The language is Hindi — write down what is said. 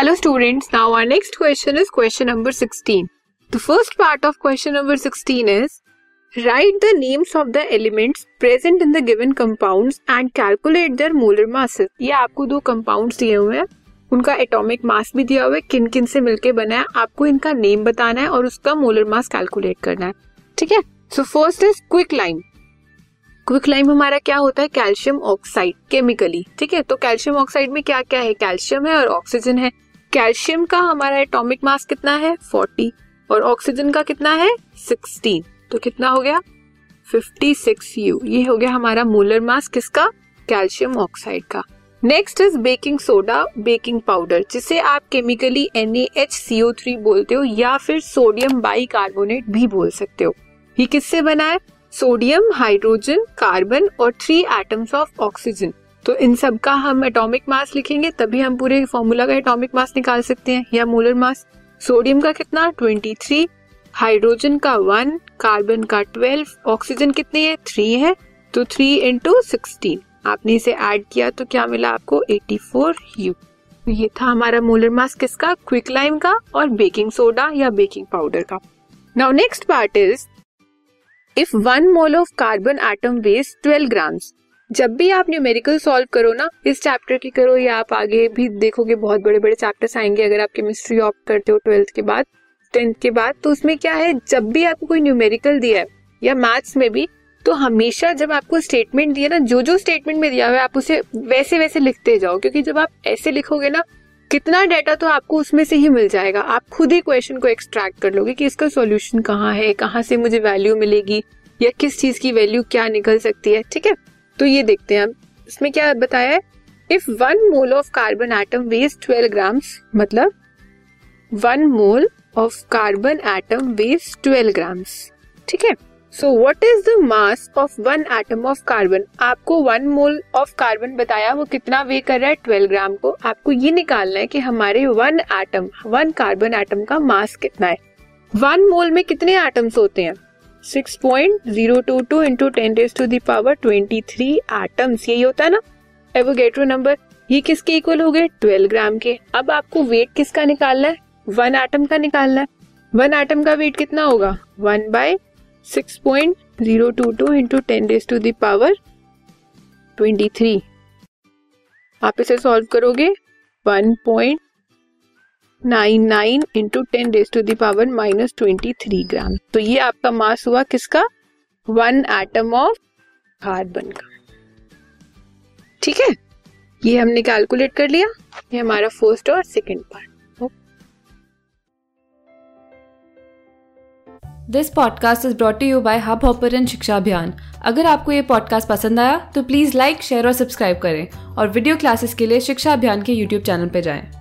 Hello students now our next question is question number 16 the first part of question number 16 is write the names of the elements present in the given compounds and calculate their molar masses ये आपको दो कंपाउंड्स दिए हुए हैं। उनका एटॉमिक मास भी दिया हुआ है। किन किन से मिलकर बना है? आपको इनका नेम बताना है और उसका मोलर मास कैलकुलेट करना है। ठीक है? So first is quick lime quick lime हमारा क्या होता है? कैल्शियम ऑक्साइड केमिकली ठीक है? तो कैल्शियम ऑक्साइड में क्या क्या है? कैल्शियम है और ऑक्सीजन है। कैल्शियम का हमारा एटॉमिक मास कितना है? 40 और ऑक्सीजन का कितना है? 16 तो कितना हो गया? 56 यू। ये हो गया हमारा मोलर मास किसका? कैल्शियम ऑक्साइड का। Next is baking soda, baking powder, जिसे आप केमिकली NaHCO3 बोलते हो, या फिर सोडियम बाई कार्बोनेट भी बोल सकते हो। ये किससे बना है? सोडियम, हाइड्रोजन, कार्बन और थ्री एटम्स ऑफ़ ऑक्सीजन तो इन सब का हम एटॉमिक मास लिखेंगे तभी हम पूरे फॉर्मूला का एटॉमिक मास निकाल सकते हैं। या मोलर मास सोडियम का कितना? 23, हाइड्रोजन का वन कार्बन का 12, ऑक्सीजन कितनी है? थ्री है। तो थ्री इंटू सिक्सटीन आपने इसे ऐड किया तो क्या मिला आपको? 84 यू ये था हमारा मोलर मास किसका? क्विक लाइम का और बेकिंग सोडा या बेकिंग पाउडर का। Now next part is if one mole of carbon atom weighs 12 grams जब भी आप न्यूमेरिकल सॉल्व करो ना, इस चैप्टर की करो, या आप आगे भी देखोगे, बहुत बड़े बड़े चैप्टर्स आएँगे, अगर आप केमिस्ट्री ऑप्ट करते हो ट्वेल्थ के बाद टेंथ के बाद तो उसमें क्या है, जब भी आपको कोई न्यूमेरिकल दिया है, या मैथ्स में भी तो हमेशा जब आपको स्टेटमेंट दिया ना जो जो स्टेटमेंट में दिया हुआ है, आप उसे वैसे वैसे लिखते जाओ, क्योंकि जब आप ऐसे लिखोगे ना, कितना डेटा तो आपको उसमें से ही मिल जाएगा। आप खुद ही क्वेश्चन को एक्सट्रैक्ट कर लोगे कि इसका सॉल्यूशन कहाँ है, कहाँ से मुझे वैल्यू मिलेगी, या किस चीज़ की वैल्यू क्या निकल सकती है, ठीक है? तो ये देखते हैं इसमें क्या बताया if one mole of carbon atom weighs twelve grams मतलब one mole of carbon atom weighs twelve grams ठीक है? So what is the mass of one atom of carbon आपको वन मोल ऑफ़ कार्बन बताया, वो कितना वे कर रहा है? ट्वेल्व ग्राम को। आपको ये निकालना है कि हमारे one atom one carbon atom का मास कितना है। वन मोल में कितने एटम्स होते हैं? Six point zero two two into ten raise to the power twenty three atoms यही होता है ना? एवोगेट्रो नंबर ये किसके इक्वल हो गए? ट्वेल्व ग्राम के। अब आपको वेट किसका निकालना है? वन एटम का निकालना है। वन एटम का वेट कितना होगा? One by six point zero two two into ten raise to the power twenty three आप इसे सॉल्व करोगे? One point nine nine into ten raise to the power minus twenty three gram तो ये आपका मास हुआ किसका? वन एटम ऑफ़ कार्बन का। ठीक है? ये हमने कैलकुलेट कर लिया। ये हमारा फ़र्स्ट और second part this podcast is brought you by Hubhopper शिक्षा अभियान अगर आपको ये पॉडकास्ट पसंद आया तो प्लीज़ लाइक शेयर और सब्सक्राइब करें। और वीडियो क्लासेस के लिए शिक्षा अभियान के यूट्यूब चैनल पर जाएँ।